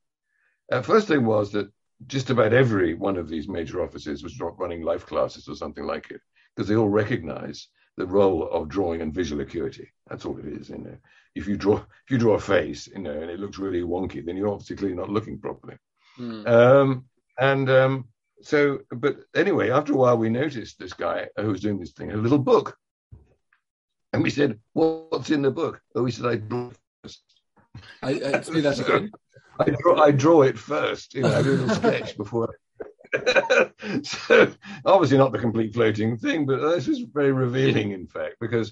uh, first thing was that just about every one of these major offices was running life classes or something like it, because they all recognize the role of drawing and visual acuity. That's all it is, you know. If you draw if you draw a face, you know, and it looks really wonky, then you're obviously clearly not looking properly. Mm. Um, and um, so, but anyway, after a while, we noticed this guy who was doing this thing, a little book. And we said, What's in the book? Oh, he said, I draw it first. I, I that again. I draw, I draw it first. You know, I do a little sketch before. I... so obviously not the complete floating thing, but this is very revealing, in fact, because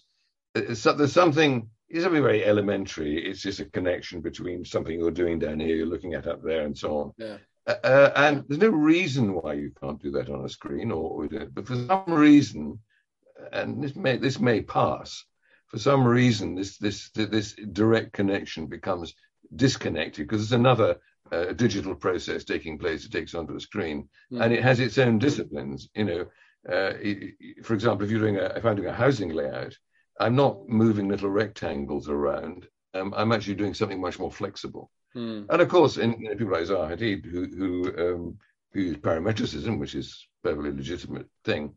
uh, it's, there's something. It's something very elementary. It's just a connection between something you're doing down here, you're looking at up there, and so on. Yeah. Uh, uh, and there's no reason why you can't do that on a screen, or but for some reason, and this may this may pass. For some reason, this this this direct connection becomes disconnected because it's another uh, digital process taking place. It takes onto a screen, mm. and it has its own disciplines. You know, uh, for example, if you're doing a if I'm doing a housing layout, I'm not moving little rectangles around. Um, I'm actually doing something much more flexible. Mm. And of course, in, in people like Zaha Hadid, who who um, who use parametricism, which is a perfectly legitimate thing,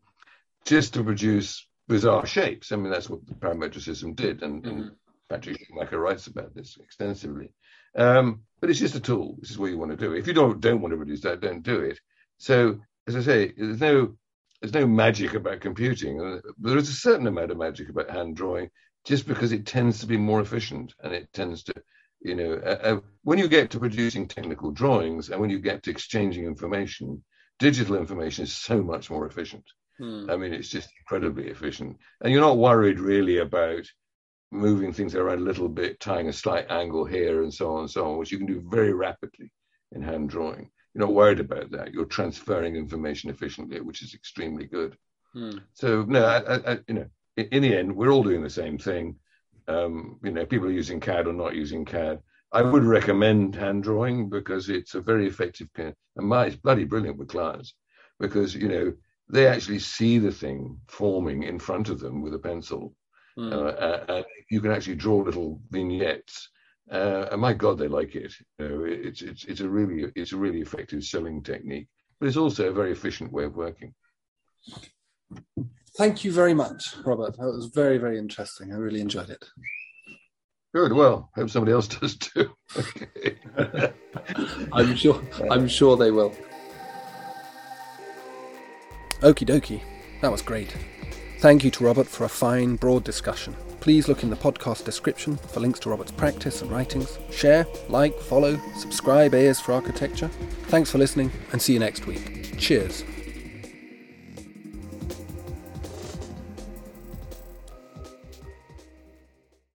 just to produce bizarre shapes. I mean, that's what the parametricism did, and, mm-hmm. and Patrick Schumacher writes about this extensively. Um, but it's just a tool. This is what you want to do. If you don't don't want to produce that, don't do it. So, as I say, there's no there's no magic about computing. There is a certain amount of magic about hand drawing, just because it tends to be more efficient and it tends to, you know, uh, uh, when you get to producing technical drawings and when you get to exchanging information, digital information is so much more efficient. Hmm. I mean, it's just incredibly efficient, and you're not worried really about moving things around a little bit, tying a slight angle here, and so on and so on, which you can do very rapidly in hand drawing. You're not worried about that. You're transferring information efficiently, which is extremely good. Hmm. So no, I, I, you know, in, in, the end, we're all doing the same thing. Um, you know, people are using CAD or not using CAD. I would recommend hand drawing because it's a very effective, and my it's bloody brilliant with clients because you know they actually see the thing forming in front of them with a pencil. Mm. Uh, and you can actually draw little vignettes. Uh, and my God, they like it. You know, it's it's it's a really it's a really effective selling technique, but it's also a very efficient way of working. Thank you very much, Robert. That was very very interesting. I really enjoyed it. Good. Well, hope somebody else does too. Okay. I'm sure. I'm sure they will. Okie dokie. That was great. Thank you to Robert for a fine, broad discussion. Please look in the podcast description for links to Robert's practice and writings. Share, like, follow, subscribe A is for Architecture. Thanks for listening and see you next week. Cheers.